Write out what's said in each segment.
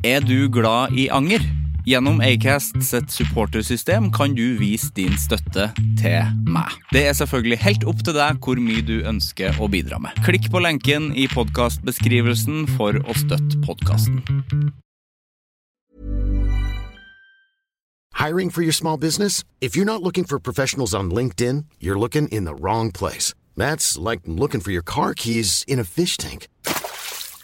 Er du glad i anger? Gjennom Acast sitt supportersystem kan du vise din støtte til meg. Det er selvfølgelig helt opp til deg hvor mye du ønsker å bidra med. Klikk på lenken i podkastbeskrivelsen for å støtte podkasten. Hiring for your small business? If you're not looking for professionals on LinkedIn, you're looking in the wrong place. That's like looking for your car keys in a fish tank.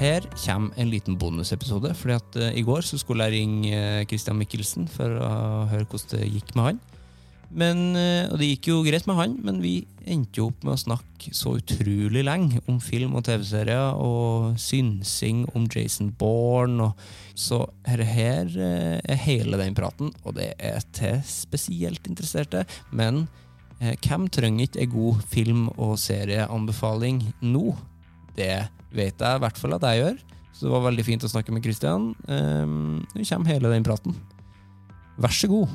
Her kommer en liten bonusepisode. fordi at uh, I går så skulle jeg ringe eh, Christian Mikkelsen for å høre hvordan det gikk med han. Men, uh, og det gikk jo greit med han, men vi endte jo opp med å snakke så utrolig lenge om film og TV-serier og synsing om Jason Bourne. Og, så her, her uh, er hele den praten, og det er til spesielt interesserte. Men hvem trenger ikke en god film- og serieanbefaling nå? Det vet jeg i hvert fall at jeg gjør. Så det var veldig fint å snakke med Christian. Um, nå kommer hele den praten. Vær så god.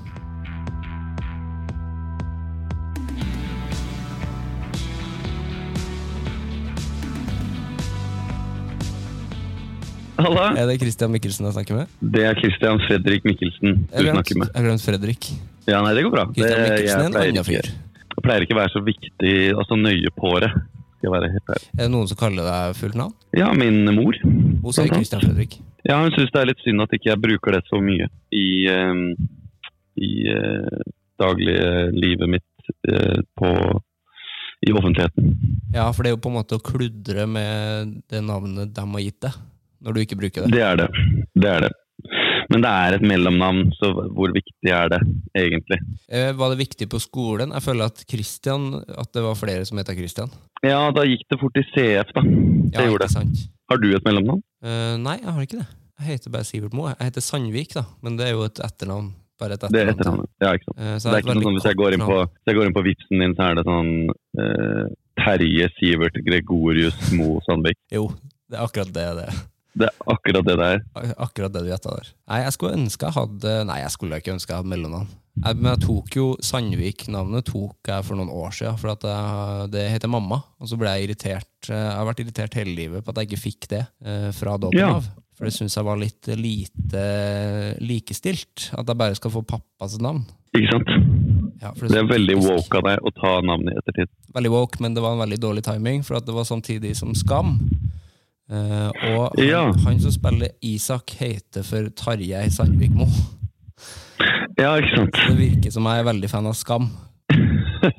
Hallo. Er det Christian Mikkelsen jeg snakker med? det er Christian Fredrik Mikkelsen du snakker med. jeg har glemt Fredrik. Ja, nei, det går bra. Christian Det- Mikkelsen er en annen fyr. Jeg pleier ikke å være så viktig, altså nøye på det. Skal være helt ærlig. Er det noen som kaller deg fullt navn? Ja, min mor. Hun sier. Christian Fredrik. Ja, hun syns det er litt synd at ikke jeg bruker det så mye i, uh, i uh, dagliglivet mitt uh, på, i offentligheten. Ja, for det er jo på en måte å kludre med det navnet de har gitt deg, når du ikke bruker det. Det er det. Det er det. Men det er et mellomnavn, så hvor viktig er det egentlig? Eh, Var det viktig på skolen? Jeg føler at Christian, at det var flere som heter Christian. Ja, da gikk det fort i CF, da. Det Ja, gjorde det. sant? Har du et mellomnavn? Eh, nei, jeg har ikke det. Jeg heter bare Sivert Moe. Jeg heter Sandvik, da, men det er jo et etternavn. Bare et Det er etternavn. Ja, ikke sant. Så Det er ikke noe sånn hvis jeg går inn på, går inn på vipsen din, så er det sånn eh, Terje Sivert Gregorius Moe Sandvik. Jo, det er akkurat det det er. Det er akkurat det det er. Akkurat det du gjetta der. Nei, jeg skulle ønske jeg hadde Nei, jeg skulle ikke ønske jeg hadde mellomnavn. Jeg, men jeg tok jo Sandvik-navnet tok jeg for noen år siden, for at jeg, det heter mamma. Og så ble jeg irritert. Jeg har vært irritert hele livet på at jeg ikke fikk det eh, fra dåpen Ja. av. For det syns jeg var litt lite likestilt. At jeg bare skal få pappas navn. Ikke sant? Ja, det, Det er veldig woke av deg å ta navnet i ettertid. Veldig woke, men det var en veldig dårlig timing, for at det var samtidig som Skam. Eh, og han, Ja. han som spiller Isak, heter for Tarjei Sandvikmo. Ja, ikke sant? Det virker som jeg er veldig fan av Skam.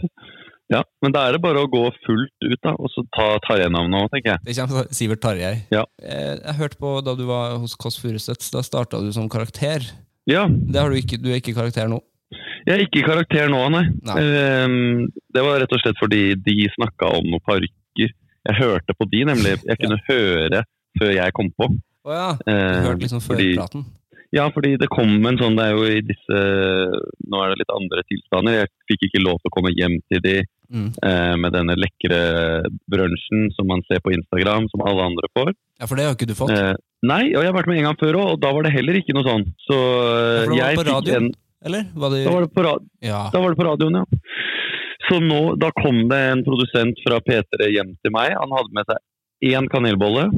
Ja, Men da er det bare å gå fullt ut, da, og så ta Tarjei-navnet òg, tenker jeg. Det kommer Sivert Tarjei. Ja. Eh, Jeg hørte på da du var hos Kåss Furuseths, da starta du som karakter. Ja, Det har du ikke, du er ikke karakter nå. Jeg er ikke karakter nå, nei. Nei. Ehm, det var rett og slett fordi de snakka om noen parykker. Jeg hørte på de, nemlig. Jeg kunne høre før jeg kom på. Å ja. Du Eh, hørte liksom før fordi- praten? Ja, fordi det kom en sånn Det er jo i disse Nå er det litt andre tilstander. Jeg fikk ikke lov til å komme hjem til de Mm. eh, med denne lekre brunsjen som man ser på Instagram, som alle andre får. Ja, for det har ikke du fått. Eh, nei, og jeg har vært med en gang før òg, og da var det heller ikke noe sånn. Så Ja, for det var jeg på radioen? en Eller? Var det... da var, det på Ja. da var det på radioen, ja. Så nå, da kom det en produsent fra P3 hjem til meg. Han hadde med seg én kanelbolle.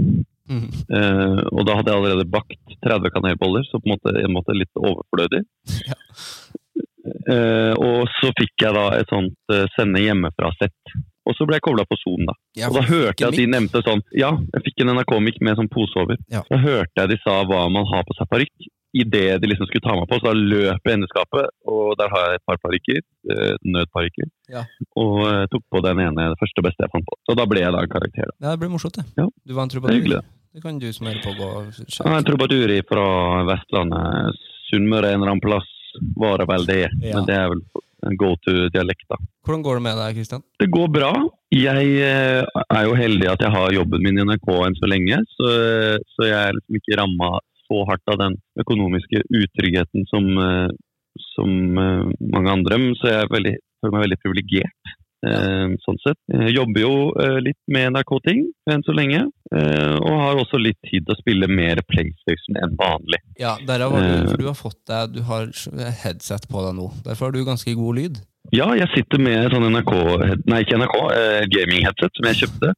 Mm. Uh, og da hadde jeg allerede bakt 30 kanelboller, så på en måte, en måte litt overflødig. Ja. Uh, og så fikk jeg da et sånt uh, sende hjemmefra-sett. Og så ble jeg kobla på Zoom, da. Ja, og da hørte jeg at de nevnte sånn Ja, jeg fikk en NRK-mic med sånn pose over. Ja. Da hørte jeg de sa hva man har på seg parykk. Idet de liksom skulle ta meg på, så da løp jeg inn i skapet, og der har jeg et par parykker. eh, nødparykker. Ja. Og eh, tok på den ene, det første og beste jeg fant på. Så da ble jeg da en karakter. Da. Ja, det blir morsomt, det. Ja. Du var en trubadur. Det, Det kan du som hører på gå og Ja, en trubadur fra Vestlandet. Sunnmøre en eller annen plass var det vel det. Ja. Men det er vel en go to-dialekt, da. Hvordan går det med deg, Kristian? Det går bra. Jeg eh, er jo heldig at jeg har jobben min i NRK enn så lenge, så, så jeg er liksom ikke ramma så hardt av den økonomiske utryggheten som, eh, som eh, mange andre. Så jeg veldig, føler meg veldig privilegert. Eh, sånn sett. Jeg jobber jo litt med NRK-ting enn så lenge, og har også litt tid til å spille mer PlayStation enn vanlig. Ja, derav har du, for du har fått deg Du har headset på deg nå. Derfor har du ganske god lyd. Ja, jeg sitter med sånn NRK, nei ikke NRK, gaming-headset som jeg kjøpte.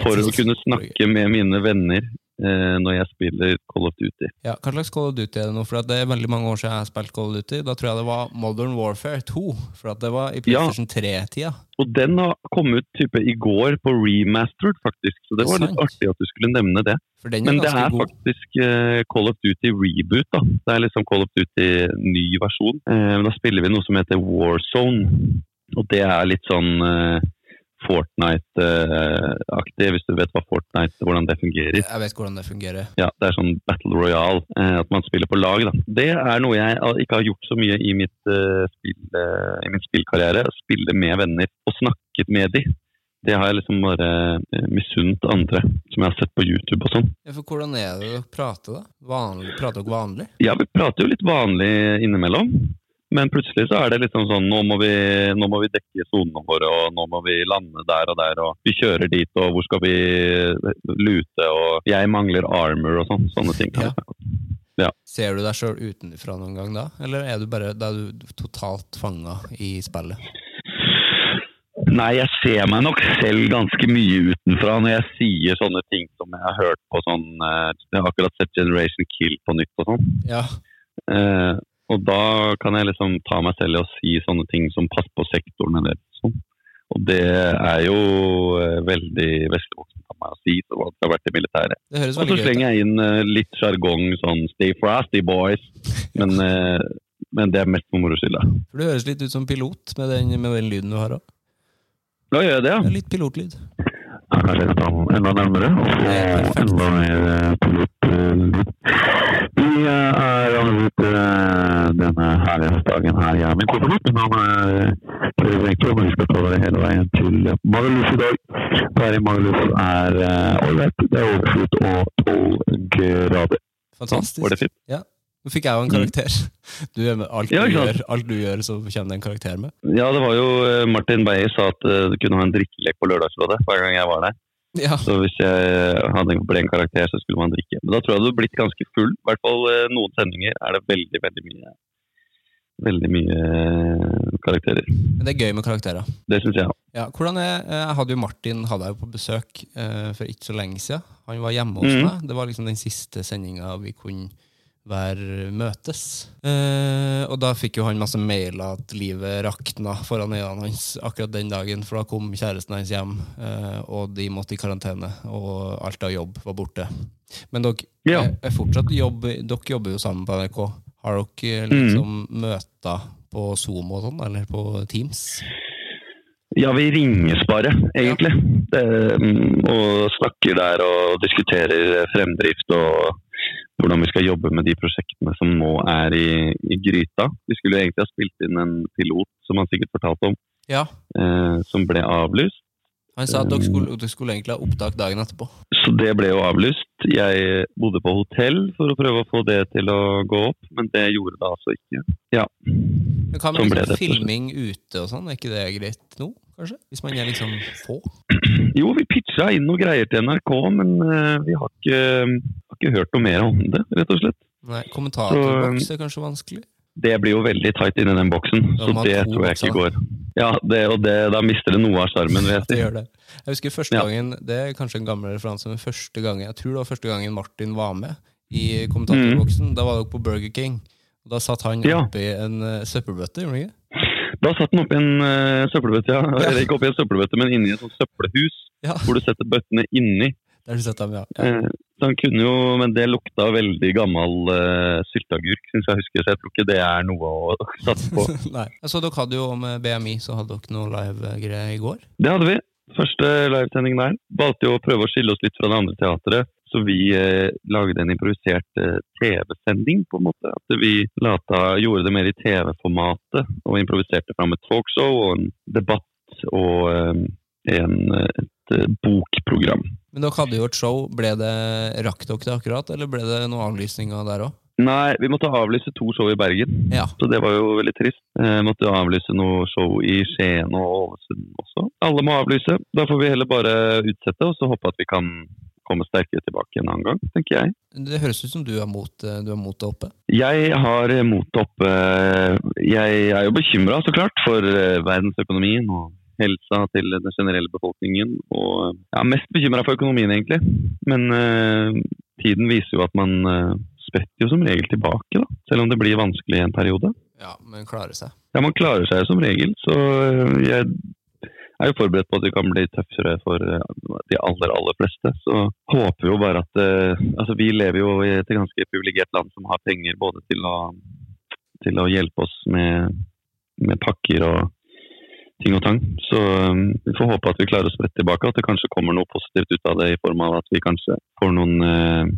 for å kunne snakke med mine venner når jeg spiller Call of Duty. Ja, Hva slags Call of Duty er det nå? For Det er veldig mange år siden jeg har spilt Call of Duty. Da tror jeg det var Modern Warfare 2. For det var i Ja. 3-tida. Og den har kommet ut type i går på remastered, faktisk. Så det var litt artig at du skulle nevne det. Men det er god. faktisk eh, Call of Duty reboot. da. Det er liksom Call of Duty ny versjon. Eh, da spiller vi noe som heter Warzone. Og det er litt sånn eh, Fortnite-aktig, hvis du vet hva Fortnite, hvordan det fungerer. Jeg vet hvordan det fungerer. Ja, det er sånn Battle Royale, eh, at man spiller på lag. Da. Det er noe jeg ikke har gjort så mye i, mitt, eh, spill, eh, i min spillkarriere. Å spille med venner og snakket med de. Det har jeg liksom bare misunt andre, som jeg har sett på YouTube og sånn. Ja, for Hvordan er det å prate, da? Vanlig, prater dere vanlig? Ja, vi prater jo litt vanlig innimellom. Men plutselig så er det liksom sånn nå må vi, nå må vi dekke sonene våre, og nå må vi lande der og der, og vi kjører dit, og hvor skal vi lute, og jeg mangler armor og sånn. Sånne ting. Ja. Ja. Ser du deg sjøl utenfra noen gang da? Eller er du bare er du totalt fanga i spillet? Nei, jeg ser meg nok selv ganske mye utenfra når jeg sier sånne ting som jeg har hørt på sånn eh, Jeg har akkurat sett Generation Kill på nytt og sånn. Ja. Eh, og da kan jeg liksom ta meg selv i å si sånne ting som pass på sektoren eller sånn. Og det er jo eh, veldig vestligvoksent av meg å si, til at jeg har vært i militæret. Og så slenger jeg inn eh, litt sjargong sånn 'stay frosty, boys'. Men, eh, men det er mest for moro skyld, Du høres litt ut som pilot med den, med den lyden du har òg. Da gjør jeg det, ja. Litt pilotlyd. Ja, kanskje jeg skal enda nærmere og få enda mer pilotlyd. Vi eh, er annet denne herlige dagen her. Jeg er min kompis men han er Wenche, og vi skal ta det hele veien til Magaluf i dag. Været i Magaluf er ålreit. det er overskyet og 12 grader. Fantastisk. Var det fint? Ja. Nå fikk jeg jo en karakter. Du alt, du ja, gjør, alt du gjør, så kommer det en karakter med. Ja, det var jo eh, Martin Beyer sa at eh, du kunne ha en drikkelek på Lørdagsrådet hver gang jeg var der. Ja. Så hvis jeg hadde en ble en karakter, så skulle man drikke. Men da tror jeg du hadde blitt ganske full. I hvert fall eh, noen sendinger er det veldig, veldig mye Veldig mye eh, karakterer. Det er gøy med karakterer. Det syns jeg. Ja, hvordan er, Jeg hadde jo Martin hadde jeg jo på besøk eh, for ikke så lenge siden. Han var hjemme hos mm. meg. Det var liksom den siste sendinga vi kunne være møtes. Eh, og da fikk jo han masse mailer at livet rakna foran øynene hans akkurat den dagen, for da kom kjæresten hans hjem, eh, og de måtte i karantene, og alt av jobb var borte. Men dere, Ja. er, fortsatt jobb, dere jobber jo sammen på NRK. Har dere liksom møter på Zoom og sånn, eller på Teams? Ja, vi ringes bare, egentlig. Ja. Eh, og snakker der og diskuterer fremdrift og hvordan vi skal jobbe med de prosjektene som nå er i, i gryta. Vi skulle egentlig ha spilt inn en pilot, som han sikkert fortalte om, Ja, eh, som ble avlyst. Han sa at dere skulle, dere skulle egentlig ha opptak dagen etterpå. Så det ble jo avlyst. Jeg bodde på hotell for å prøve å få det til å gå opp, men det gjorde det altså ikke. Ja. Men hva med Sånn liksom filming ute og sånn? Er ikke det greit nå, kanskje? Hvis man er liksom få? Jo, vi pitcha inn noen greier til NRK, men eh, vi har ikke, har ikke hørt noe mer om det, rett og slett. Nei, Kommentatorboks er kanskje vanskelig? Det blir jo veldig tight inni den boksen, ja, så det tror jeg ikke går. Ja, det, og det, da mister det noe av sjarmen, Ja, Det gjør det. Jeg husker første Ja. gangen, det er kanskje en gammel referanse, men første gangen, jeg tror det var første gangen Martin var med i kommentatorboksen. Da var dere på Burger King. Og da satt han Mm. Ja. oppi en uh, søppelbøtte, gjorde han ikke? Da satt han oppi en uh, søppelbøtte, ja. Eller ikke oppi en søppelbøtte, men inni et sånt søppelhus, Ja, hvor du setter bøttene inni. Der har du sett dem, ja. ja. Eh, Så han kunne jo, men det lukta veldig gammel uh, sylteagurk, syns jeg husker, så jeg tror ikke det er noe å satse på. Nei. Så dere hadde jo med BMI, så hadde dere noe live-greier i går. Det hadde vi. Første livesending der. Valgte jo å prøve å skille oss litt fra det andre teatret. Så vi eh, lagde en improvisert eh, TV-sending, på en måte. At vi lata, gjorde det mer i TV-formatet. Og improviserte fram et talkshow og en debatt og eh, en, eh, et eh, bokprogram. Men dere hadde jo et show. Ble det, Rakk dere det akkurat, eller ble det noen avlysninger der òg? Nei, vi måtte avlyse to show i Bergen. Ja. Så det var jo veldig trist. Eh, måtte avlyse noe show i Skien og Ålesund også. Alle må avlyse. Da får vi heller bare utsette, og så håpe at vi kan komme sterkere tilbake en annen gang, tenker jeg. Det høres ut som du er mot, eh, du er mot det oppe. Jeg har mot det oppe Jeg er jo bekymra, så klart, for verdensøkonomien og helsa til den generelle befolkningen. Og jeg er mest bekymra for økonomien, egentlig. Men eh, tiden viser jo at man eh, spretter jo som regel tilbake, da. Selv om det blir vanskelig i en periode. Ja, men klarer seg. Ja, man klarer seg som regel, så øh, jeg er jo forberedt på at det kan bli tøffere for øh, de aller, aller fleste. Så håper vi jo bare at eh, Altså, vi lever jo i et ganske privilegert land som har penger både til å, til å hjelpe oss med, med pakker og ting og tang. Så øh, vi får håpe at vi klarer å sprette tilbake, at det kanskje kommer noe positivt ut av det i form av at vi kanskje får noen øh,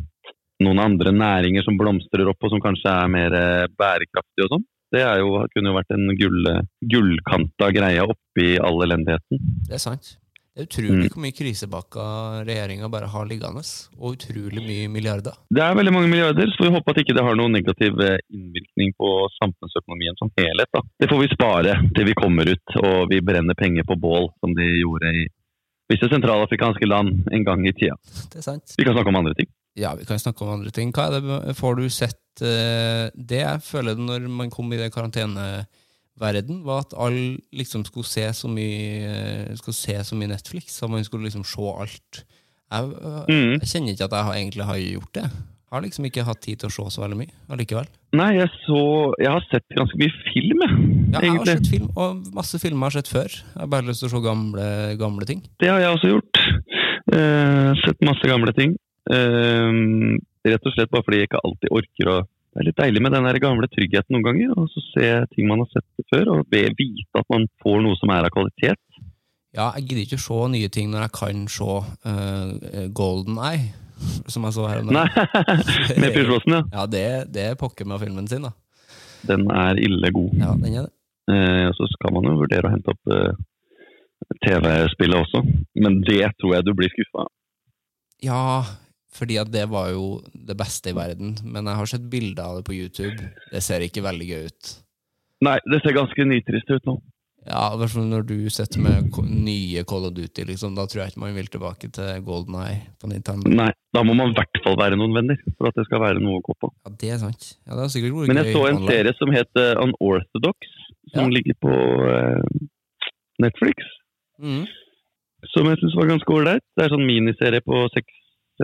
noen andre næringer som blomstrer opp og som kanskje er mer øh, bærekraftige og sånn. Det jo, kunne jo vært en gull, gullkanta greie oppi all elendigheten. Det er sant. Det er Mm. utrolig hvor mye krisebakker regjeringa bare har liggende, og utrolig mye milliarder. Det er veldig mange milliarder, så får vi håpe at ikke det har noen negativ eh, innvirkning på samfunnsøkonomien som helhet. Da. Det får vi spare til vi kommer ut og vi brenner penger på bål, som de gjorde i visse sentralafrikanske land en gang i tida. Det er sant. Vi kan snakke om andre ting. Ja, vi kan snakke om andre ting. Hva er det, får du sett eh, Det jeg føler når man kom i den karanteneverden, var at alle liksom skulle se så mye eh, skulle se så mye Netflix, så man skulle liksom se alt. Jeg, eh, Mm. jeg kjenner ikke at jeg har, egentlig har gjort det. Jeg har liksom ikke hatt tid til å se så veldig mye allikevel. Nei, jeg så Jeg har sett ganske mye film, jeg. Ja, jeg har sett film, og masse filmer jeg har sett før. Jeg har bare lyst til å se gamle, gamle ting. Det har jeg også gjort. Uh, sett masse gamle ting. Uh, rett og slett bare fordi jeg ikke alltid orker å Det er litt deilig med den gamle tryggheten noen ganger, og så se ting man har sett før, og vite at man får noe som er av kvalitet. Ja, jeg gidder ikke å se nye ting når jeg kan se uh, Golden Eye, som jeg så her om dagen. med Pierce ja. Ja, det, det er pokker med filmen sin, da. Den er ille god. Ja, den er det. Eh, så skal man jo vurdere å hente opp uh, TV-spillet også, men det tror jeg du blir skuffa av. Ja, fordi at det var jo det beste i verden. Men jeg har sett bilder av det på YouTube. Det ser ikke veldig gøy ut. Nei, det ser ganske nitrist ut nå. Ja, i hvert fall når du setter med nye Call of Duty, liksom, da tror jeg ikke man vil tilbake til Golden Eye på Nintendo. Nei, da må man i hvert fall være noen venner, for at det skal være noe å gå på. Ja, det er sant. Ja, det er sikkert Men jeg så en online. serie som het Unorthodox, som Ja. ligger på eh, Netflix, Mm. som jeg syns var ganske ålreit. Det er sånn miniserie på seks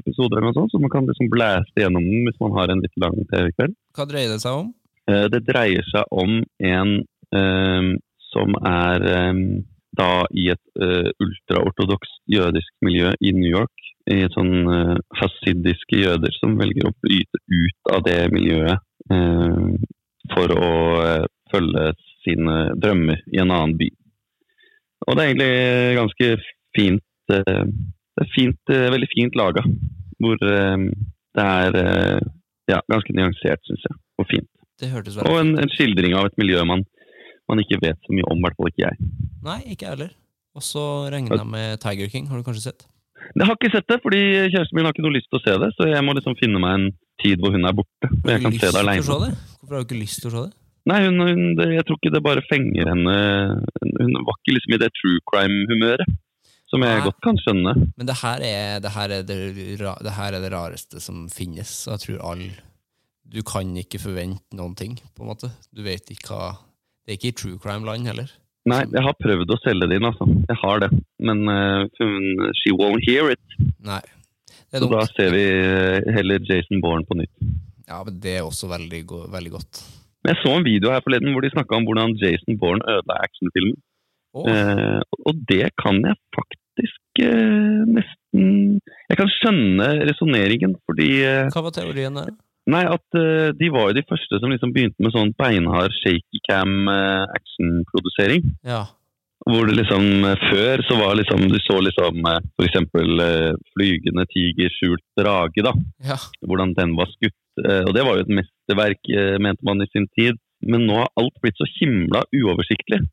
episoder, eller noe sånt, så man kan liksom blæste gjennom den hvis man har en litt lang TV-kveld. Hva dreier det seg om? Eh, det dreier seg om en eh, som er eh, da i et uh, ultraortodoks jødisk miljø i New York. I et sånn uh, hasidiske jøder som velger å bryte ut av det miljøet eh, for å eh, følge sine drømmer i en annen by. Og det er egentlig ganske fint eh, Det er fint, eh, veldig fint laga. Hvor eh, det er eh, ja, ganske nyansert, syns jeg. Og fint. Og en, en skildring av et miljø man, man ikke vet så mye om, i hvert fall ikke jeg. Nei, ikke jeg heller. Og så regna jeg med Tiger King, har du kanskje sett? Jeg har ikke sett det, fordi kjæresten min har ikke noe lyst til å se det, så jeg må liksom finne meg en tid hvor hun er borte. Og jeg kan se det aleine. Hvorfor har du ikke lyst til å se det? Nei, hun, hun, det, jeg tror ikke det bare fenger henne. Hun var ikke liksom i det true crime-humøret, som jeg Nei. godt kan skjønne. Men det her er det, her er det, det her er det rareste som finnes. Og jeg tror alle Du kan ikke forvente noen ting, på en måte. Du vet ikke hva Det er ikke i true crime-land heller. Nei, jeg har prøvd å selge det inn, altså. Jeg har det. Men uh, she won't hear it. Nei. Det er Så da ser vi eh, heller Jason Bourne på nytt. Ja, men det er også veldig, veldig godt. Jeg så en video her forleden hvor de snakka om hvordan Jason Bourne ødela actionfilmen. Eh, og det kan jeg faktisk eh, nesten Jeg kan skjønne resonneringen, fordi eh, hva var teorien der? Nei, at eh, de var jo de første som liksom begynte med sånn beinhard shaky cam eh, actionprodusering. Ja. Hvor det liksom eh, før så var liksom Du så liksom f.eks. flygende tiger, skjult drage, da. ja. Hvordan den var skutt. Og det var jo et mesterverk, mente man i sin tid. Men nå har alt blitt så himla uoversiktlig.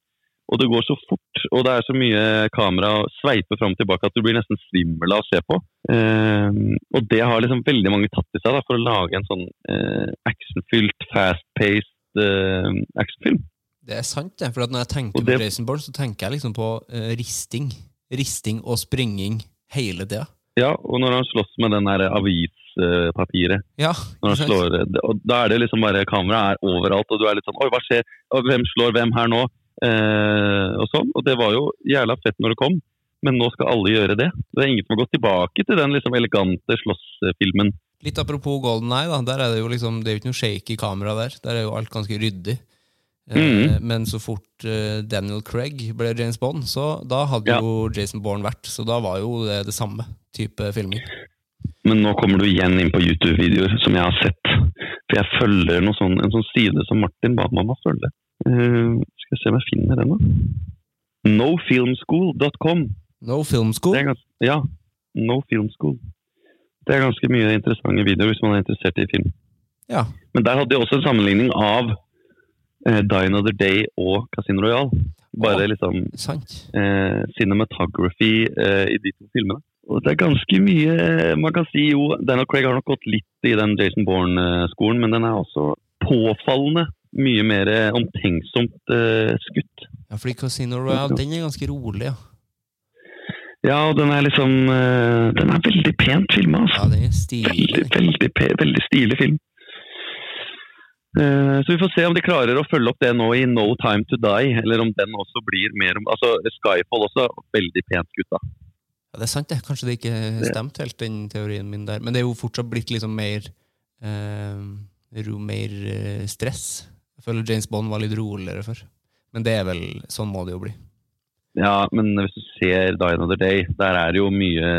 Og det går så fort, og det er så mye kamera og sveiper fram og tilbake at du blir nesten svimmel av å se på. Eh, og det har liksom veldig mange tatt i seg da, for å lage en sånn eh, actionfylt, fast-paced eh, actionfilm. Det er sant, det. For at når jeg tenker det- på Jason Bourne, så tenker jeg liksom på eh, risting. Risting og springing hele tida. Ja, og når han slåss med den der avispapiret Ja. Når han slår, og da er det liksom bare Kameraet er overalt, og du er litt sånn Oi, hva skjer? Hvem slår hvem her nå? Eh, og sånn. Og det var jo jævla fett når det kom, men nå skal alle gjøre det. Det er ingen som har gått tilbake til den liksom elegante slåssfilmen. Litt apropos Golden Eye, da. Der er det jo liksom, det er jo ikke noe shaky kamera der. Der er jo alt ganske ryddig. Mhm. Men så fort eh, Daniel Craig ble James Bond, så da hadde Ja. jo Jason Bourne vært. Så da var jo det det samme type filming. Men nå kommer du igjen inn på YouTube-videoer som jeg har sett. For jeg følger sånn, en sånn side som Martin ba meg om å følge. Eh, skal jeg se om jeg finner den, da. Nofilmschool.com. No Film School. Det er ja, No Film School. Det er ganske mye interessante videoer hvis man er interessert i film. Ja. Men der hadde de også en sammenligning av eh, Die Another Day og Casino Royale. Bare ja, liksom Sant. eh, cinematography eh, i de to filmene. Og det er ganske mye Man kan si jo Daniel Craig har nok gått litt i den Jason Bourne-skolen, men den er også påfallende mye mer eh, omtenksomt eh, skutt. Ja, fordi Casino Royale, den er ganske rolig, ja. Ja, og den er liksom eh, Den er veldig pent filma, altså. Ja, den er stilig. Veldig, veldig, pe- veldig stilig film. Eh, så vi får se om de klarer å følge opp det nå i No Time To Die, eller om den også blir mer Altså, Skyfall også, veldig pent gutta. Ja, det er sant, det. Kanskje det ikke stemte helt, den teorien min der. Men det er jo fortsatt blitt liksom mer eh, Mer stress. Jeg føler James Bond var litt roligere før. Men det er vel Sånn må det jo bli. Ja, men hvis du ser Die Another Day, der er det jo mye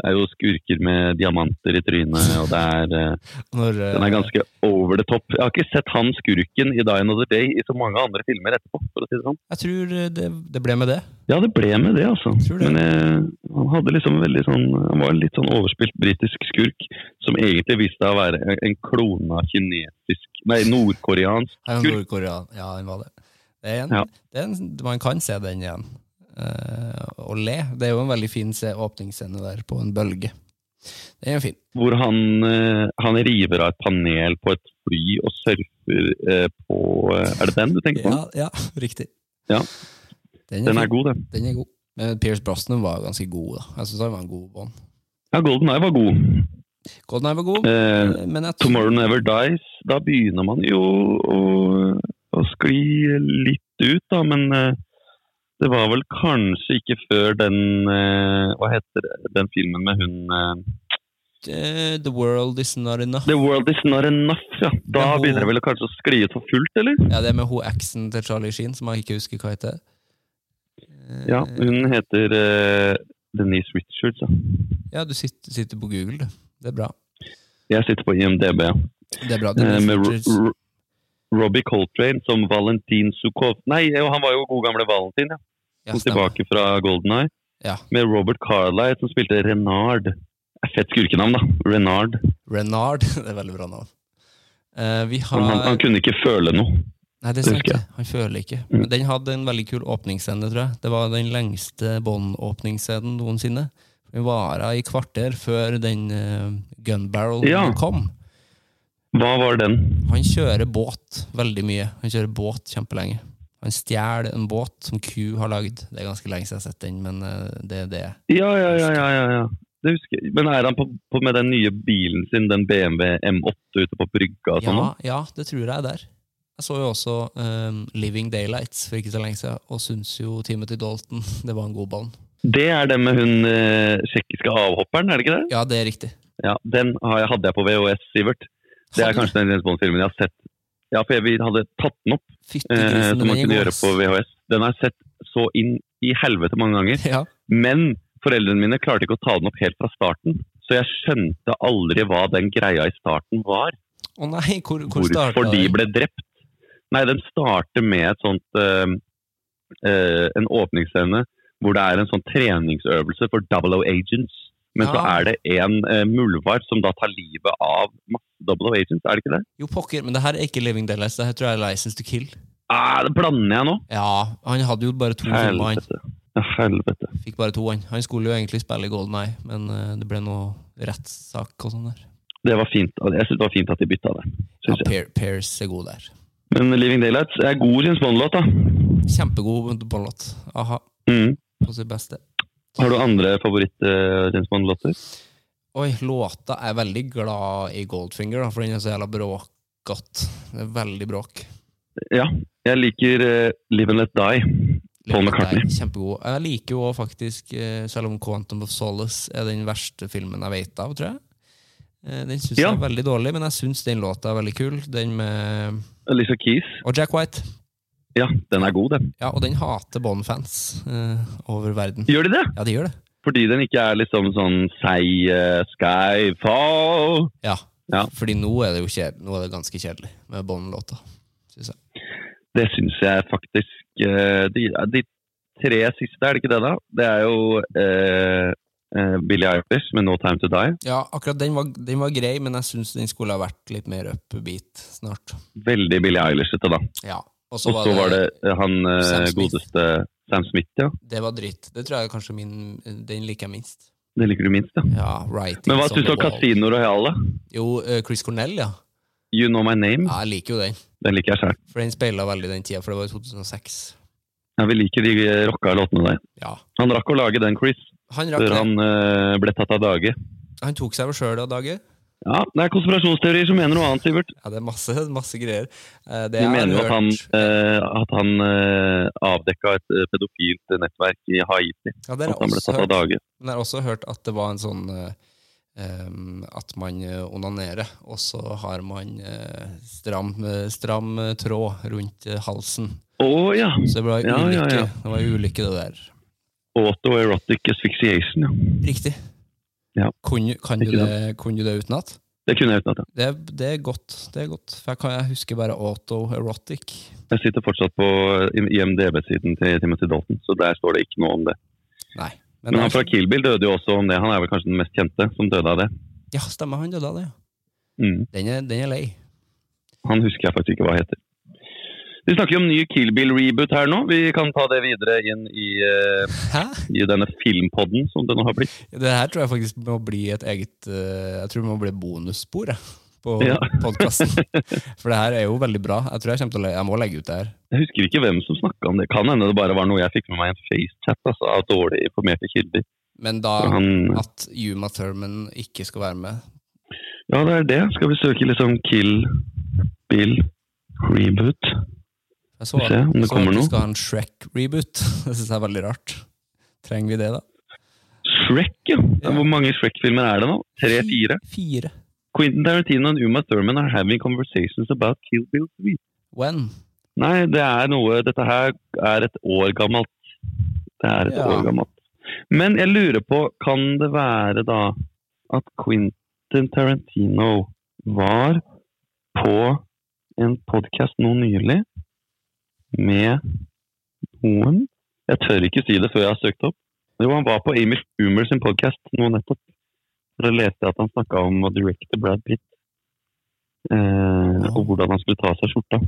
Det er jo skurker med diamanter i trynet, og det er eh, Når, eh, Den er ganske over the top. Jeg har ikke sett han skurken i Die Another Day i så mange andre filmer etterpå, for å si det sånn. Jeg tror eh, det, det ble med det. Ja, det ble med det, altså. Det. Men jeg, han hadde liksom veldig sånn Han var en litt sånn overspilt britisk skurk som egentlig viste seg å være en- klona kinesisk Nei, nordkoreansk skurk. Nord-Korea. Ja, den var det. Det en, Ja. det en, man kan se den igjen. Eh, og le. Det er jo en veldig fin åpningsscene der på en bølge. Det er fin. Hvor han, eh, han river av et panel på et fly og surfer eh, på eh, Er det den du tenker på? Ja, ja riktig. Ja. Den er, Den er god, den. Den er god. Men Pierce Brosnan var ganske god, da. Jeg synes han var en god bånd. Ja, Golden Eye var god. Golden Eye var god, Eh, men jeg Tomorrow Never Dies, da begynner man jo å, å skli litt ut, da, men eh, det var vel kanskje ikke før den eh, Hva heter det, den filmen med hun eh, eh, The World Is Not Enough. The World Is Not Enough, ja. Da hun- begynner det vel kanskje å skli ut for fullt, eller? Ja, det er med hun eksen til Charlie Sheen, som jeg ikke husker hva heter. Eh, Ja, hun heter uh, Denise Richards, ja. ja, du sitter, sitter på Google, du. Det er bra. Jeg sitter på IMDb, ja. Det er bra. Denise Denise med Richards. Ro- Robbie Coltrane som Valentin Sukhov. Nei, han var jo god gamle Valentin, ja. Ja, Kom tilbake fra Golden Eye. Ja. Med Robert Carlyle som spilte Renard. Fett skurkenavn, da. Renard. Renard. Det er veldig bra navn. Uh, vi har Han, han, kunne ikke føle noe. Nei, det er husker jeg. Han føler ikke. Mm. Men den hadde en veldig kul åpningsscene, tror jeg. Det var den lengste Bond-åpningsscenen noensinne. Den vara i kvarter før den uh, gunbarrel Ja. kom. Hva var den? Han kjører båt veldig mye. Han kjører båt kjempelenge. Han stjeler en båt som Q har lagd. Det er ganske lenge siden jeg har sett den, men eh, det er det. Ja, ja, ja. ja, ja, ja. Det husker jeg. Men er han på, på med den nye bilen sin, den BMW M8 ute på brygga og sånn? Ja, ja, det tror jeg er der. Jeg så jo også um, Living Daylights for ikke så lenge siden, og syns jo Timothy Dalton det var en god ball. Det er den med hun eh, tsjekkiske avhopperen, er det ikke det? Ja, det er riktig. Ja, Den jeg, hadde jeg på VHS, Sivert. Det er kanskje den James Bond-filmen jeg har sett. Ja, for jeg, vi hadde tatt den opp, eh, som man kunne gjøre på VHS. Den har jeg sett så inn i helvete mange ganger. Ja. Men foreldrene mine klarte ikke å ta den opp helt fra starten. Så jeg skjønte aldri hva den greia i starten var. Å nei, hvor, hvor starta Hvorfor de ble drept. Nei, den starter med et sånt eh, eh, En åpningsscene hvor det er en sånn treningsøvelse for double O agents. Men så er det en eh, muldvarp som da tar livet av masse double of agents, er det ikke det? Jo, pokker, men det her er ikke Living Daylights, det her tror jeg er License to Kill. Ah, det blander jeg nå! Ja, han hadde jo bare to filmer, han. Helvete. Ja. Fikk bare to, han. Han skulle jo egentlig spille i Golden Eye, men uh, det ble noe rettssak og sånn der. Det var fint. Jeg synes det var fint at de bytta det. Ja, jeg. Per, er god der. Men Living Daylights er god James Bond-låt, da. Kjempegod båndlåt. Aha, Mm. på sitt beste. Har du andre favoritt-James Bond-låter? Oi, låta er veldig glad i Goldfinger, da, for den er så jævla bråkete. Det er veldig bråk. Ja. Jeg liker uh, Live and Let Die. Paul McCartney. Kjempegod. Jeg liker jo faktisk, eh, selv om Quantum of Solace er den verste filmen jeg vet av, tror jeg. Eh, Den syns Ja. jeg er veldig dårlig, men jeg syns den låta er veldig kul. Den med Alicia Keys. Og Jack White. Ja, den er god, den. Ja, og den hater Bond-fans uh, over verden. Gjør de det? Ja, de gjør det. Fordi den ikke er liksom sånn seig uh, Skyfall. Ja. Ja. Fordi nå er det jo kjedelig, nå er det ganske kjedelig med Bond-låta, syns jeg. Det syns jeg faktisk Uh, de, de tre siste, er det ikke det, da? Det er jo Billie Eilish med No Time To Die. Ja, akkurat den var, den var grei, men jeg syns den skulle ha vært litt mer upbeat snart. Veldig Billie Eilish-ete, da. Ja. Og så var det eh, han eh, Sam godeste Sam Smith, ja. Det var dritt. Det tror jeg kanskje min, den liker jeg minst. Det liker du minst, ja. Ja, right, Men hva syns du om. Casino Royale? Jo, eh, Chris Cornell, ja. You Know My Name? ja. Jeg liker jo den. Den liker jeg selv. For den speila veldig den tida, for det var i 2006. Ja, vi liker de rocka låtene der. Ja. Han rakk å lage den, Chris, Han før det. han eh, ble tatt av dage. Han tok seg vel sjøl av dage. Ja, det er konspirasjonsteorier som mener noe annet, Sivert. Ja, det er masse, masse greier. Eh, Det De mener jo at han, eh, at han eh, avdekka et eh, pedofilt nettverk i Haiti. ja, det er At han ble tatt av dage. Men jeg har også hørt at det var en sånn eh, At man eh, onanerer, og så har man eh, stram, eh, stram eh, tråd rundt eh, halsen. Å ja! Så det var Ja, ja, ulykke, ja. Det var ulykke, det der. Autoerotic asphyxiation, ja. Riktig. Ja. Kunne, kan du det, kunne du det utenat? Det kunne jeg utenat, ja. Det, det er godt. det er godt. For jeg, kan, jeg husker bare autoerotic. Jeg sitter fortsatt på IMDb-siden til Timothy Dalton, så der står det ikke noe om det. Nei. Men han fra Kill Bill døde jo også om det. Han er vel kanskje den mest kjente som døde av det. Ja, stemmer. Han døde av det. ja. Mm. Den er, den er lei. Han husker jeg faktisk ikke hva heter. Vi snakker jo om ny Kill Bill-reboot her nå. Vi kan ta det videre inn i, uh, i denne filmpodden som det nå har blitt. Det her tror jeg faktisk må bli et eget uh, Jeg tror det må bli bonusspor jeg, på Ja. podkasten. For det her er jo veldig bra. Jeg tror jeg kommer til å Jeg må legge ut det her. Jeg husker ikke hvem som snakka om det. Kan hende det bare var noe jeg fikk med meg i en FaceChat altså, av dårlig informerte kilder. Men da Han, at Yuma Thurman ikke skal være med ja, det er det. Skal vi søke liksom Kill Bill reboot? Jeg så, Se om det så kommer noe. skal ha en Shrek-reboot. Det syns jeg er veldig rart. Trenger vi det, da? Shrek, ja. Ja. Hvor mange Shrek-filmer er det nå? Tre-fire? Fire. Quentin Tarantino og Uma Thurman are having conversations about Kill Bill 3. When? Nei, det er noe Dette her er et år gammelt. Det er et Ja. år gammelt. Men jeg lurer på, kan det være da at Quentin Tarantino var på en podkast nå nylig med noen Jeg tør ikke si det før jeg har søkt opp. Jo, han var på Amy Schumer sin podkast nå nettopp. Da leste jeg at han snakka om å directe Brad Pitt. Eh, og hvordan han skulle ta av seg skjorta.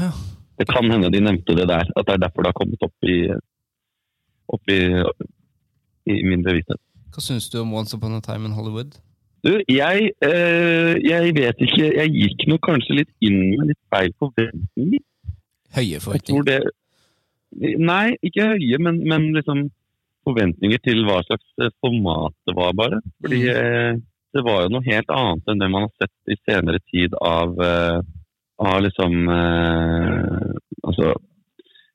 Ja. Det kan hende de nevnte det der, at det er derfor det har kommet opp i, opp i, i min bevissthet. Hva syns du om Once Upon a Time in Hollywood? Du, jeg, eh, jeg vet ikke Jeg gikk nok kanskje litt inn med litt feil forventninger. Høye forventninger. det Nei, ikke høye, men, men liksom forventninger til hva slags eh, format det var, bare. Fordi Mm. eh, det var jo noe helt annet enn det man har sett i senere tid av, eh, av liksom eh, Altså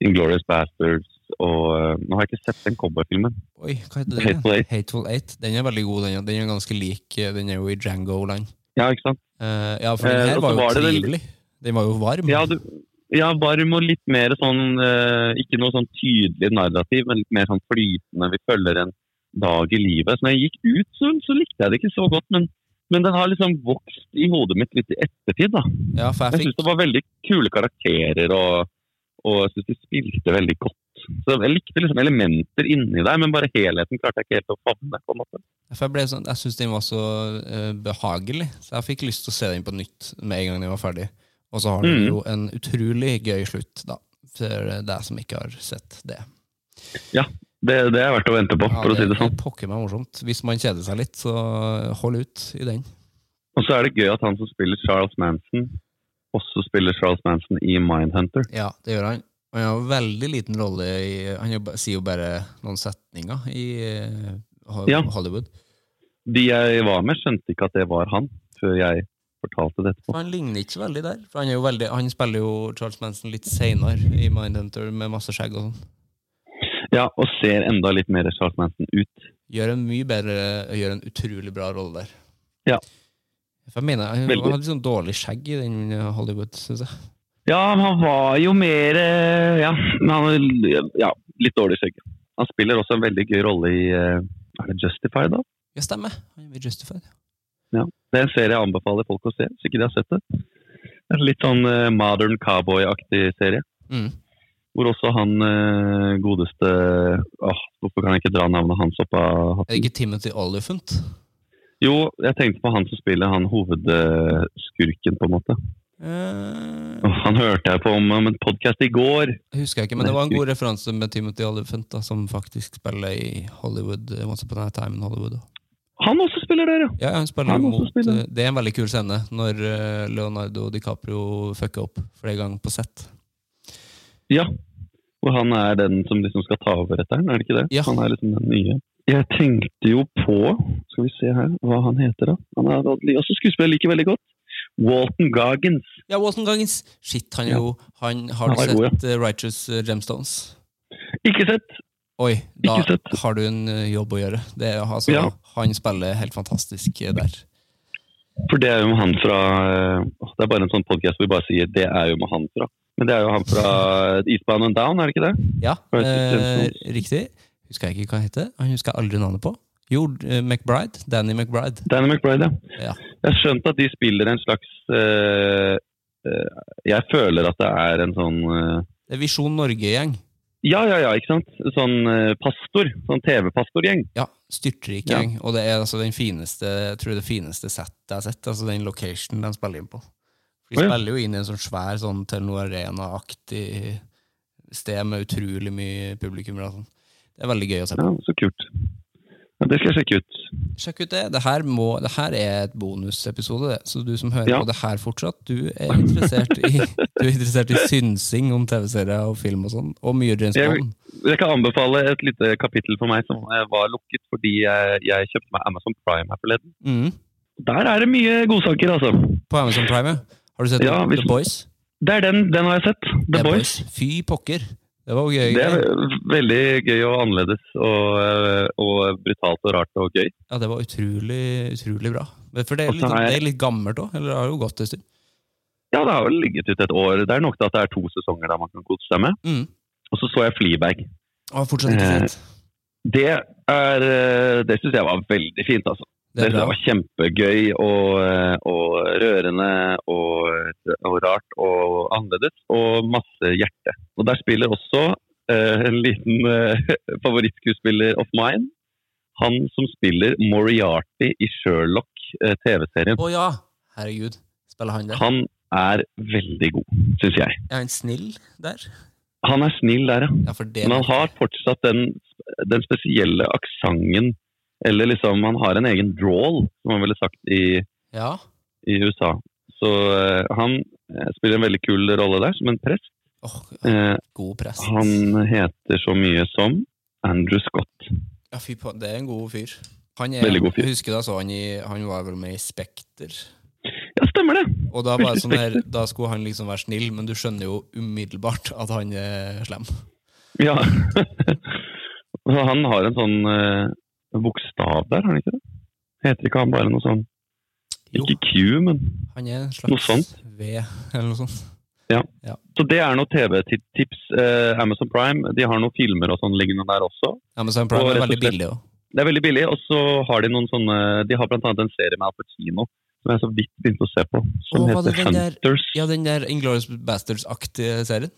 Inglorious Bastards og Nå har jeg ikke sett den cowboyfilmen. Oi, hva heter den? Hateful Eight. Hateful Eight. Den er veldig god. Den, den er ganske lik Den er jo i Django-land. Ja, ikke sant? Uh, ja, for den her var jo var trivelig. Den var jo varm. Ja, du, ja, varm og litt mer sånn eh, Ikke noe sånn tydelig narrativ, men litt mer sånn flytende. Vi følger en dag i livet. Så når jeg gikk ut, så, så likte jeg det ikke så godt. Men, men den har liksom vokst i hodet mitt litt i ettertid. da. Ja, Jeg jeg syns det var veldig kule karakterer, og, og jeg syns de spilte veldig godt. Så Jeg likte liksom elementer inni der, men bare helheten klarte jeg ikke helt å favne. på en måte. jeg, ble sånn, jeg syns den var så uh, behagelig, så jeg fikk lyst til å se den på nytt med en gang den var ferdig. Og så har den Mm. jo en utrolig gøy slutt, da. For deg som ikke har sett det. Det, det er verdt å vente på, Ja, for å si det sånn. Det pokker meg morsomt. Hvis man kjeder seg litt, så hold ut i den. Og så er det gøy at han som spiller Charles Manson, også spiller Charles Manson i Mindhunter. Ja, det gjør han. Han har veldig liten rolle i Han sier jo bare noen setninger i Hollywood. Ja. De jeg var med, skjønte ikke at det var han, før jeg fortalte det etterpå. han ligner ikke veldig der. For han, er jo veldig, han spiller jo Charles Manson litt seinere i Mindhunter med masse skjegg og sånn. Ja, og ser enda litt mer Charles Manson ut. Gjør en mye bedre Gjør en utrolig bra rolle der. Ja. For jeg mener, Han Veldig. hadde sånn dårlig skjegg i den Hollywood, syns jeg. Ja, men han var jo mer eh, Ja, men han ja, litt dårlig skjegg. Han spiller også en veldig gøy rolle i eh, Er det Justified, da? Ja, stemmer. Han er med Justified. Det er en serie jeg anbefaler folk å se, hvis ikke de har sett det. En litt sånn uh, modern cowboy-aktig serie. Mm. Hvor også han uh, godeste åh, Hvorfor kan jeg ikke dra navnet hans opp av Er det ikke Timothy Oliphant? Jo, jeg tenkte på han som spiller han hovedskurken, på en måte. Uh... Han hørte jeg på om, om en podkast i går. Husker Jeg ikke, men det var en god referanse med Timothy Oliphant, da, som faktisk spiller i Hollywood. Once Upon a Time in Hollywood. da. Han også spiller der, ja! Ja, han spiller Han mot spiller. eh, Det er en veldig kul scene når eh, Leonardo DiCaprio fucker opp flere ganger på sett. Ja. og han er den som liksom skal ta over etter den, er det ikke det? Ja. Han er liksom den nye. Jeg tenkte jo på Skal vi se her hva han heter, da. Han er også skuespiller jeg liker veldig godt. Walton Goggins. Ja, Walton Goggins! Shit, han er Ja. jo han, Har du sett god, sett eh, Righteous Gemstones? Ikke sett. Oi, da har du en eh, jobb å gjøre. Det, er- altså, Ja. Han spiller helt fantastisk eh, der. For det er jo med han fra eh, Det er bare en sånn podkast hvor vi bare sier 'det er jo med han fra'. Men det er jo han fra Eastbound and Down, er det ikke det? Ja, eh, riktig. Husker jeg ikke hva han heter. Han husker jeg aldri navnet på. Jo, McBride. Danny McBride. Danny McBride, ja. Ja. Jeg har skjønt at de spiller en slags eh, eh, Jeg føler at det er en sånn er Visjon Norge-gjeng. Ja, ja, ja, ikke sant? Sånn eh, pastor. Sånn TV-pastorgjeng. Ja, styrtrik Ja. gjeng. Og det er altså den fineste jeg tror det fineste settet jeg har sett. Altså den location de spiller inn på. De spiller jo inn i en sånn svær sånn Telenor Arena-aktig sted med utrolig mye publikum. sånn. Det er veldig gøy å se på. Ja, så kult. Ja, det skal jeg sjekke ut. Sjekk ut det. Det her, må, det her er et bonusepisode, så du som hører Ja. på det her fortsatt, du er interessert i, du er interessert i synsing om TV-serier og film og sånn, og mye James Jeg- Bond. Jeg kan anbefale et lite kapittel for meg som var lukket fordi jeg, jeg kjøpte meg Amazon Prime her forleden. Mm. Der er det mye godsaker, altså. På Amazon Prime, ja. Har du sett Ja, hvis- The Boys? Det er den, den har jeg sett. The Boys. Fy pokker. Det var gøy. Det er veldig gøy og annerledes og, eh, og brutalt og rart og gøy. Ja, det var utrolig, utrolig bra. For det er litt, det er litt gammelt òg, eller det har jo gått en stund. Ja, det har vel ligget ute et år. Det er nok til at det er to sesonger der man kan kose seg med. Mm. Og så så jeg Fleabag. Og fortsatt ikke Eh, sett. Det, er, eh, det syns jeg var veldig fint, altså. Det Det var kjempegøy og, eh, og rørende og, og rart og annerledes, og masse hjerte. Og der spiller også eh, en liten eh, favorittskuespiller of mine. Han som spiller Moriarty i Sherlock eh, TV-serien. Å ja! Herregud. Spiller han det? Han er veldig god, syns jeg. Er han snill der? Han er snill der, ja. Ja, Men han har fortsatt den, den spesielle aksenten. Eller liksom, han har en egen drawl, som man ville sagt i, Ja. i USA. Så uh, han spiller en veldig kul rolle der, som en prest. Eh, god prest. han heter så mye som Andrew Scott. Ja, fy på, det er en god fyr. Han er, Veldig god fyr. Jeg husker da så han i Han var vel med i Spekter. Ja, stemmer det! Og da var sånn her, da skulle han liksom være snill, men du skjønner jo umiddelbart at han er slem. Ja. Han har en sånn uh, bokstav der, har han ikke det? Heter ikke han bare noe sånn Ikke Q, men han er en slags. V, eller noe sånt. Så det er noe TV-tips. Eh, Amazon Prime de har noen filmer og sånn liggende der også. Amazon Prime Og er veldig billig òg. Det er veldig billig. Og så har de noen sånne De har blant annet en serie med Al Pacino som jeg så vidt begynte å se på, som Åh, heter den der- Hunters. Ja, den der Inglorious Bastards-aktige serien.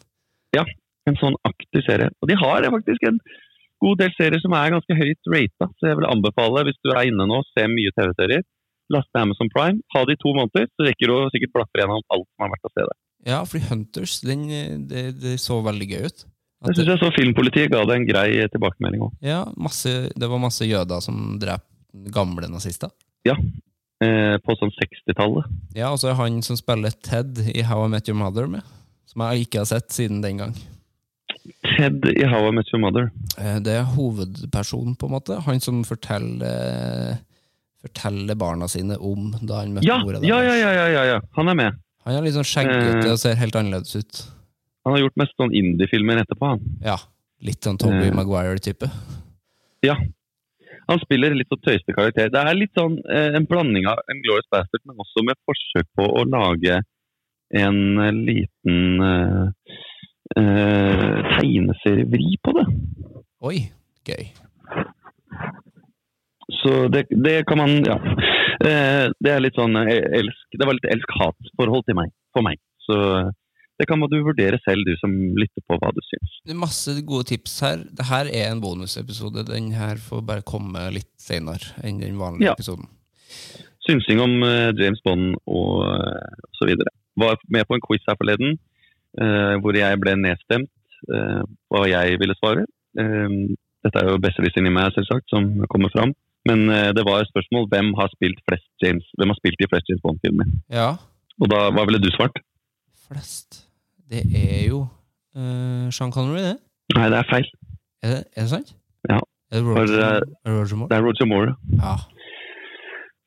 Ja, En sånn aktig serie. Og de har faktisk en god del serier som er ganske høyt rata. Så jeg vil anbefale, hvis du er inne nå, se mye TV-serier. Laste Amazon Prime. Ha det i to måneder, så rekker du sikkert blafre gjennom alt som er verdt å se der. Ja, fordi Hunters, den, det, det så veldig gøy ut. At Jeg synes jeg så Filmpolitiet ga det en grei tilbakemelding òg. Ja, masse, det var masse jøder som drep gamle nazister. Eh, på sånn 60-tallet. Ja, og så er han som spiller Ted i How I Met Your Mother med. Som jeg ikke har sett siden den gang. Ted i How I Met Your Mother. Eh, Det er hovedpersonen, på en måte. Han som forteller, forteller barna sine om da han møtte Ja, mora deres. ja, ja, ja, ja, ja. Han er med. Han er litt sånn skjeggete Eh. og ser helt annerledes ut. Han har gjort mest sånn indie-filmer etterpå. han. Ja, Litt sånn Toby Eh. Maguire-type. Ja. Han spiller litt sånn tøyste karakter. Det er litt sånn eh, en blanding av en Glorious Bastard, men også med forsøk på å lage en eh, liten eh, eh, tegneserievri på det. Oi, gøy. Så det, det kan man Ja. Eh, det er litt sånn eh, elsk Det var litt elsk-hat-forhold til meg. For meg. Så eh, det kan du vurdere selv, du som lytter på hva du syns. Det er masse gode tips her. Dette er en bonusepisode. Den her får bare komme litt senere enn den vanlige Ja. episoden. Synsing om James Bond og uh, så videre. Var med på en quiz her forleden hvor jeg ble nedstemt hva jeg ville svare. Dette er jo besserwisseren i meg, selvsagt, som kommer fram. Men eh, det var et spørsmål hvem har spilt flest James, hvem har spilt i flest James Bond-filmer. Ja, Og da, hva ville du svart? flest. Det er jo uh, Sean Connery, det. Nei, det er feil. Er det, er det sant? Ja. Er det For, Roger, eh, er det Roger Moore? Det er Roger Moore. Ja.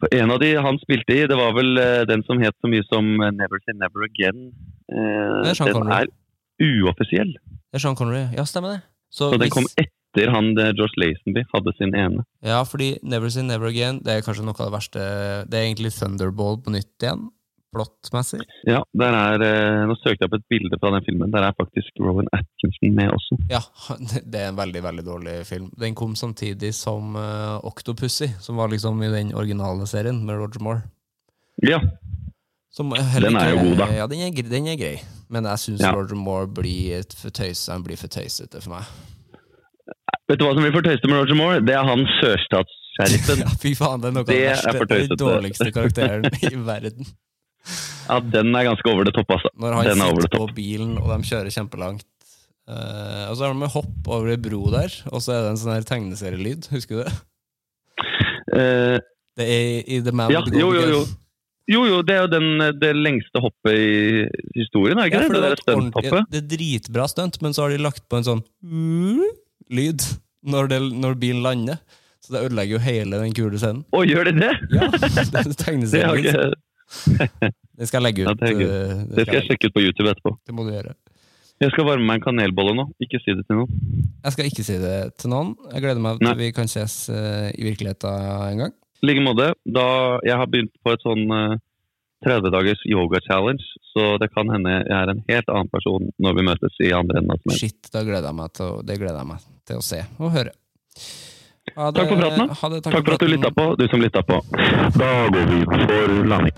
For en av de han spilte i, det var vel uh, den som het så mye som Never Say Never Again. Det er Sean den Connery. er uoffisiell. Det er Sean Connery. Ja, stemmer det. Så, Så den hvis- kom etter han eh, George Lazenby hadde sin ene. Ja, fordi Never Say Never Again Det er kanskje noe av det verste Det er egentlig Thunderball på nytt igjen, plottmessig. Ja, der er, eh, Nå søkte jeg opp et bilde fra den filmen. Der er faktisk Rowan Atkinson med også. Ja, det er en veldig, veldig dårlig film. Den kom samtidig som uh, Octopussy, som var liksom i den originale serien med Roger Moore. Ja, Som Den er jo god, da. Ja, den er, den er grei. Men jeg syns Ja. Roger Moore blir for tøys- han blir for tøysete for meg. Vet du hva som blir for tøyste med Roger Moore? Det er han sørstatssheriffen. Ja, fy faen, det er noe av Det det er verste. Den dårligste karakteren i verden. Ja, den er ganske over det topp, altså. Når han Den er det sitter på bilen, og de kjører kjempelangt. Uh, og så har de med hopp over ei bro der, og så er det en sånn her tegneserielyd. Husker du det? Uh, Det er i The Man ja, with the jo, Golden jo, jo. Jo, jo, det er jo den, det lengste hoppet i historien, er det ikke Ja, det? det? Det. Det er dritbra stunt, men så har de lagt på en sånn lyd når, det, når bilen lander. Så det ødelegger jo hele den kule scenen. Å, gjør det det? Ja, det er Det, tegneserien. ikke, Det skal jeg legge Ja, ut. det skal eh, det skal jeg sjekke ut på YouTube etterpå. Det må du gjøre. Jeg skal varme meg en kanelbolle nå. Ikke si det til noen. Jeg skal ikke si det til noen. Jeg gleder meg Nei. vi kan ses uh, i virkeligheten en gang. I like måte. Da jeg har begynt på et sånn eh, 30 dagers yoga challenge, så det kan hende jeg er en helt annen person når vi møtes i andre enden av semesteret. Shit, da gleder jeg meg til, å- det gleder jeg meg til å se og høre. Ha det- Takk for praten. ha det, Takk for at du lytta på, du som lytta på. Da går vi for landing.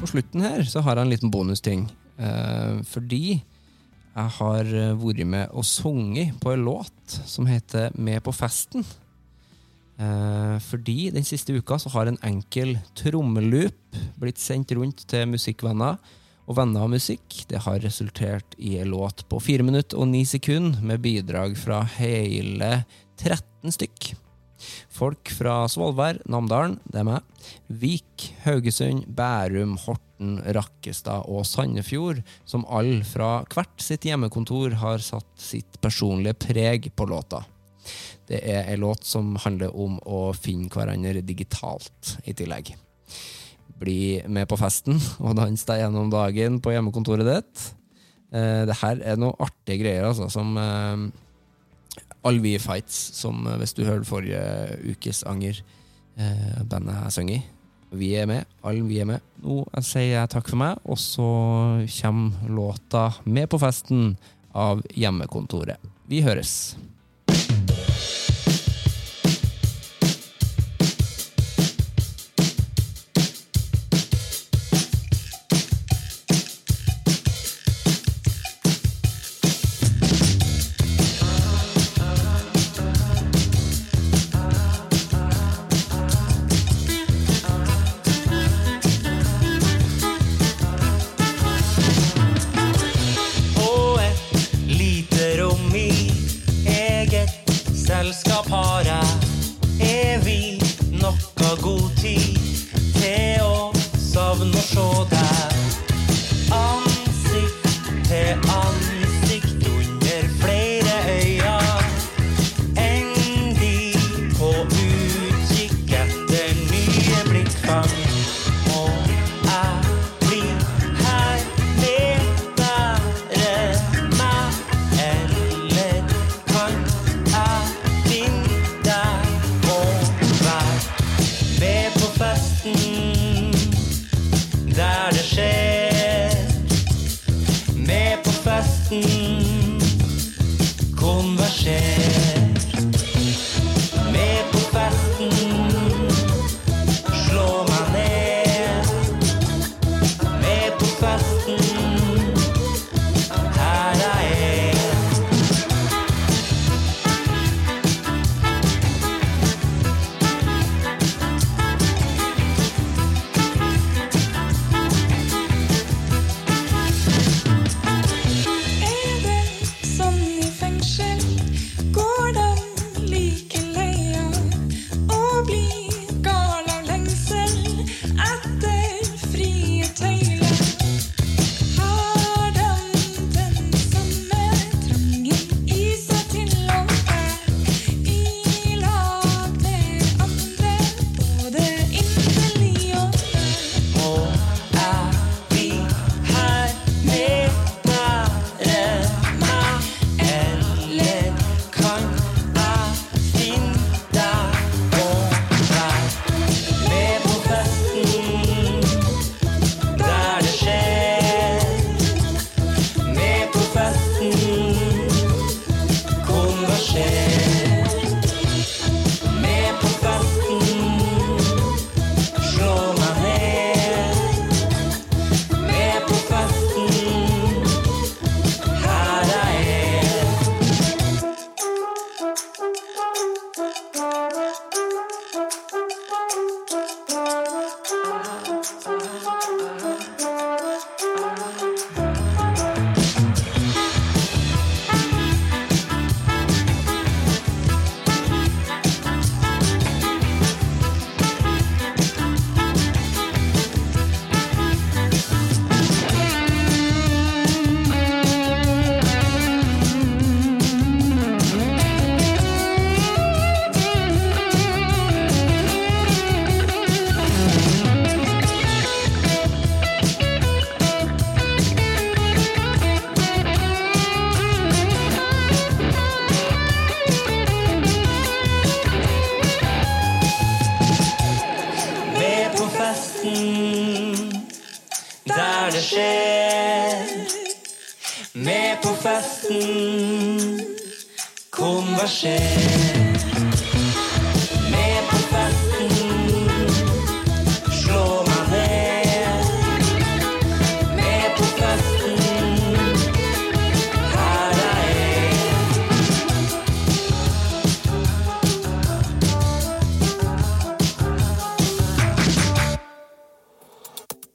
på slutten her så har jeg en liten bonusting. Eh, fordi jeg har eh, vært med og sunget på en låt som heter Med på festen. Eh, fordi den siste uka så har en enkel trommeloop blitt sendt rundt til musikkvenner og venner av musikk. Det har resultert i en låt på 4 minutter og 9 sekunder med bidrag fra hele 13 stykk. Folk fra Svolvær, Namdalen, det er meg, Vik, Haugesund, Bærum, Horten, Rakkestad og Sandefjord, som alle fra hvert sitt hjemmekontor har satt sitt personlige preg på låta. Det er en låt som handler om å finne hverandre digitalt i tillegg. Bli med på festen og dans deg gjennom dagen på hjemmekontoret ditt. Eh, det her er noe artige greier, altså, som eh, Alvi Fights, som eh, hvis du hørte forrige ukes anger, eh, bandet jeg synger i. Vi er med, alle vi er med. Nå sier jeg takk for meg, og så kommer låta Med på festen av Hjemmekontoret. Vi høres.